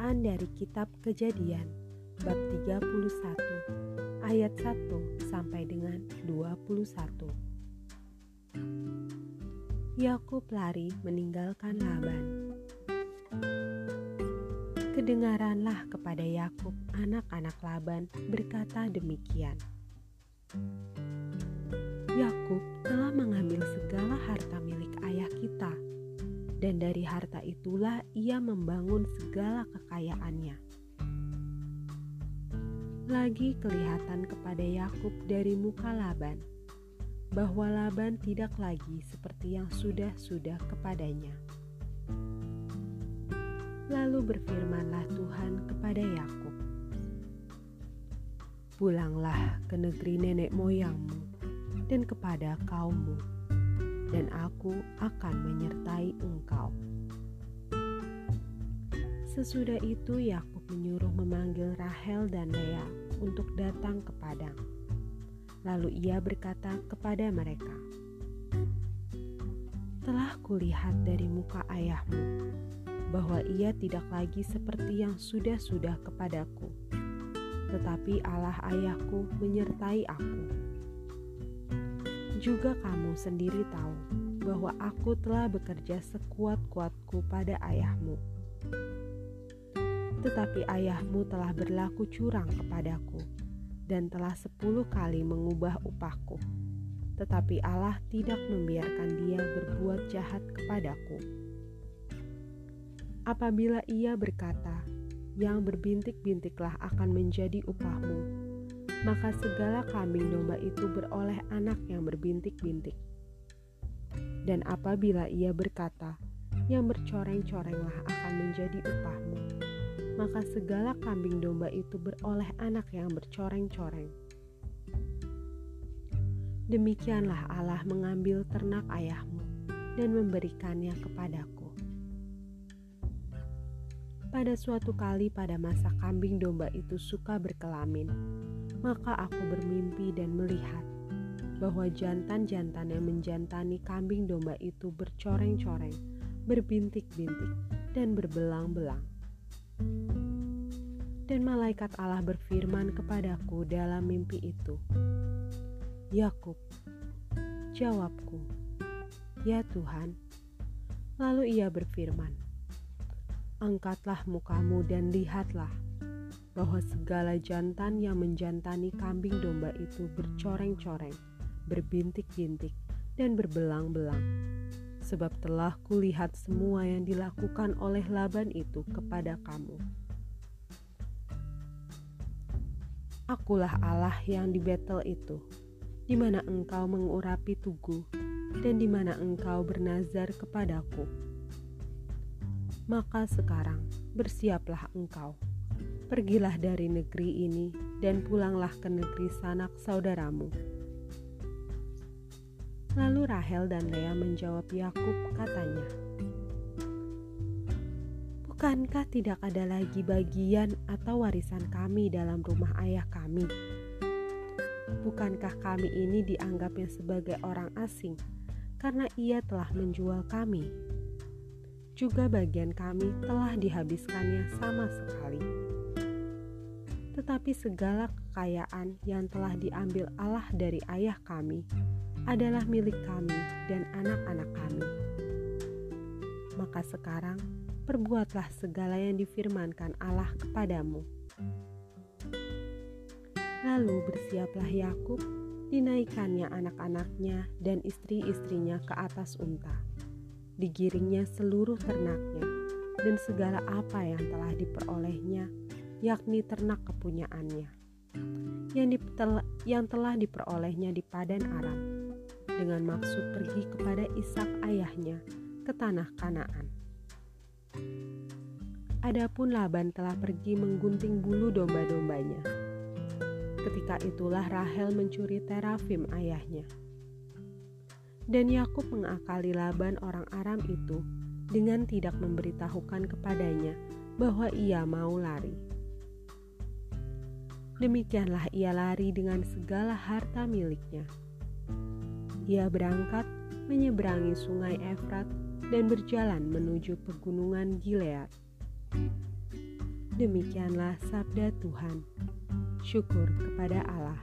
Bacaan dari kitab Kejadian bab 31 ayat 1 sampai dengan 21. Yakub lari meninggalkan Laban. Kedengaranlah kepada Yakub anak-anak Laban berkata demikian. Dari harta itulah ia membangun segala kekayaannya. Lagi kelihatan kepada Yakub dari muka Laban bahwa Laban tidak lagi seperti yang sudah-sudah kepadanya. Lalu berfirmanlah Tuhan kepada Yakub, "Pulanglah ke negeri nenek moyangmu dan kepada kaummu." Dan aku akan menyertai engkau. Sesudah itu Yakub menyuruh memanggil Rahel dan Lea untuk datang ke padang. Lalu ia berkata kepada mereka, "Telah kulihat dari muka ayahmu bahwa ia tidak lagi seperti yang sudah-sudah kepadaku, tetapi Allah ayahku menyertai aku." Juga kamu sendiri tahu bahwa aku telah bekerja sekuat-kuatku pada ayahmu. Tetapi ayahmu telah berlaku curang kepadaku dan telah sepuluh kali mengubah upahku. Tetapi Allah tidak membiarkan dia berbuat jahat kepadaku. Apabila ia berkata, yang berbintik-bintiklah akan menjadi upahmu, maka segala kambing domba itu beroleh anak yang berbintik-bintik. Dan apabila ia berkata, yang bercoreng-corenglah akan menjadi upahmu, maka segala kambing domba itu beroleh anak yang bercoreng-coreng. Demikianlah Allah mengambil ternak ayahmu dan memberikannya kepadaku. Pada suatu kali pada masa kambing domba itu suka berkelamin, maka aku bermimpi dan melihat bahwa jantan-jantan yang menjantani kambing domba itu bercoreng-coreng, berbintik-bintik, dan berbelang-belang. Dan malaikat Allah berfirman kepadaku dalam mimpi itu, Yakub, jawabku, ya Tuhan. Lalu ia berfirman, angkatlah mukamu dan lihatlah bahwa segala jantan yang menjantani kambing domba itu bercoreng-coreng, berbintik-bintik, dan berbelang-belang. Sebab telah kulihat semua yang dilakukan oleh Laban itu kepada kamu. Akulah Allah yang di Betel itu, di mana engkau mengurapi tugu, dan di mana engkau bernazar kepadaku maka sekarang bersiaplah engkau. Pergilah dari negeri ini dan pulanglah ke negeri sanak saudaramu. Lalu Rahel dan Lea menjawab Yakub katanya, Bukankah tidak ada lagi bagian atau warisan kami dalam rumah ayah kami? Bukankah kami ini dianggapnya sebagai orang asing karena ia telah menjual kami? juga bagian kami telah dihabiskannya sama sekali. Tetapi segala kekayaan yang telah diambil Allah dari ayah kami adalah milik kami dan anak-anak kami. Maka sekarang perbuatlah segala yang difirmankan Allah kepadamu. Lalu bersiaplah Yakub, dinaikannya anak-anaknya dan istri-istrinya ke atas unta digiringnya seluruh ternaknya dan segala apa yang telah diperolehnya, yakni ternak kepunyaannya, yang, ditel, yang telah diperolehnya di Padan Aram, dengan maksud pergi kepada Ishak ayahnya ke tanah Kanaan. Adapun Laban telah pergi menggunting bulu domba-dombanya. Ketika itulah Rahel mencuri terafim ayahnya dan Yakub mengakali Laban orang Aram itu dengan tidak memberitahukan kepadanya bahwa ia mau lari. Demikianlah ia lari dengan segala harta miliknya. Ia berangkat menyeberangi sungai Efrat dan berjalan menuju pegunungan Gilead. Demikianlah sabda Tuhan. Syukur kepada Allah.